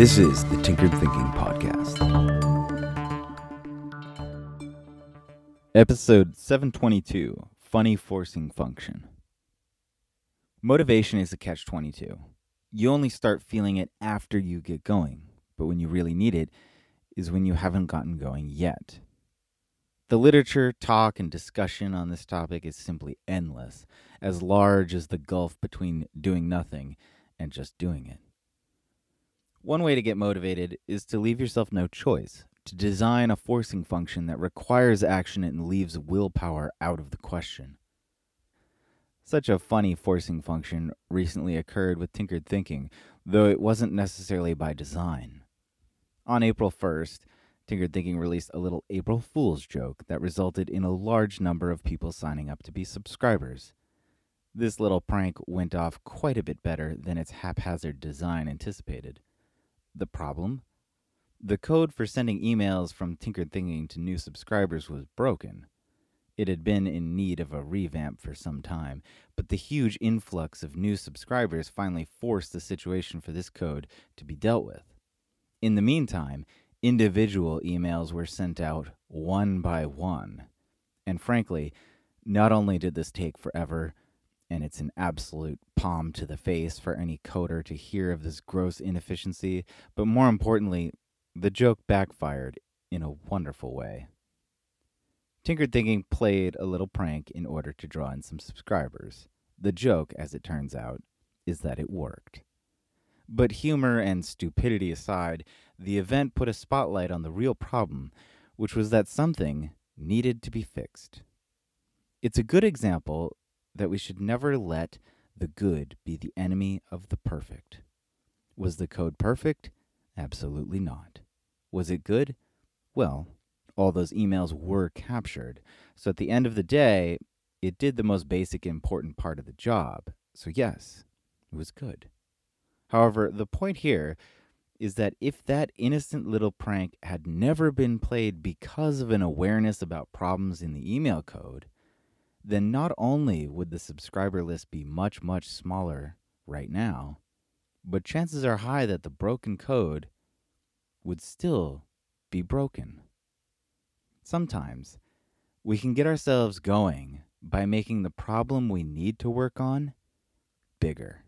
This is the Tinkered Thinking Podcast. Episode 722 Funny Forcing Function. Motivation is a catch 22. You only start feeling it after you get going, but when you really need it is when you haven't gotten going yet. The literature, talk, and discussion on this topic is simply endless, as large as the gulf between doing nothing and just doing it. One way to get motivated is to leave yourself no choice, to design a forcing function that requires action and leaves willpower out of the question. Such a funny forcing function recently occurred with Tinkered Thinking, though it wasn't necessarily by design. On April 1st, Tinkered Thinking released a little April Fool's joke that resulted in a large number of people signing up to be subscribers. This little prank went off quite a bit better than its haphazard design anticipated. The problem? The code for sending emails from Tinkered Thinking to new subscribers was broken. It had been in need of a revamp for some time, but the huge influx of new subscribers finally forced the situation for this code to be dealt with. In the meantime, individual emails were sent out one by one. And frankly, not only did this take forever, and it's an absolute palm to the face for any coder to hear of this gross inefficiency, but more importantly, the joke backfired in a wonderful way. Tinkered Thinking played a little prank in order to draw in some subscribers. The joke, as it turns out, is that it worked. But humor and stupidity aside, the event put a spotlight on the real problem, which was that something needed to be fixed. It's a good example that we should never let the good be the enemy of the perfect. Was the code perfect? Absolutely not. Was it good? Well, all those emails were captured. So at the end of the day, it did the most basic important part of the job. So yes, it was good. However, the point here is that if that innocent little prank had never been played because of an awareness about problems in the email code, then not only would the subscriber list be much, much smaller right now, but chances are high that the broken code would still be broken. Sometimes we can get ourselves going by making the problem we need to work on bigger.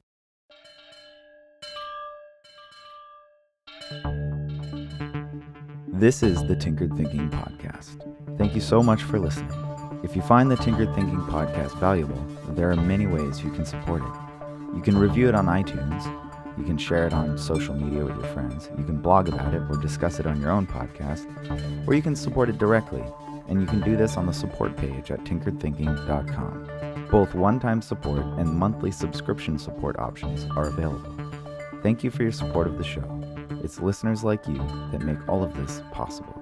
This is the Tinkered Thinking Podcast. Thank you so much for listening. If you find the Tinkered Thinking Podcast valuable, there are many ways you can support it. You can review it on iTunes, you can share it on social media with your friends, you can blog about it or discuss it on your own podcast, or you can support it directly, and you can do this on the support page at tinkeredthinking.com. Both one time support and monthly subscription support options are available. Thank you for your support of the show. It's listeners like you that make all of this possible.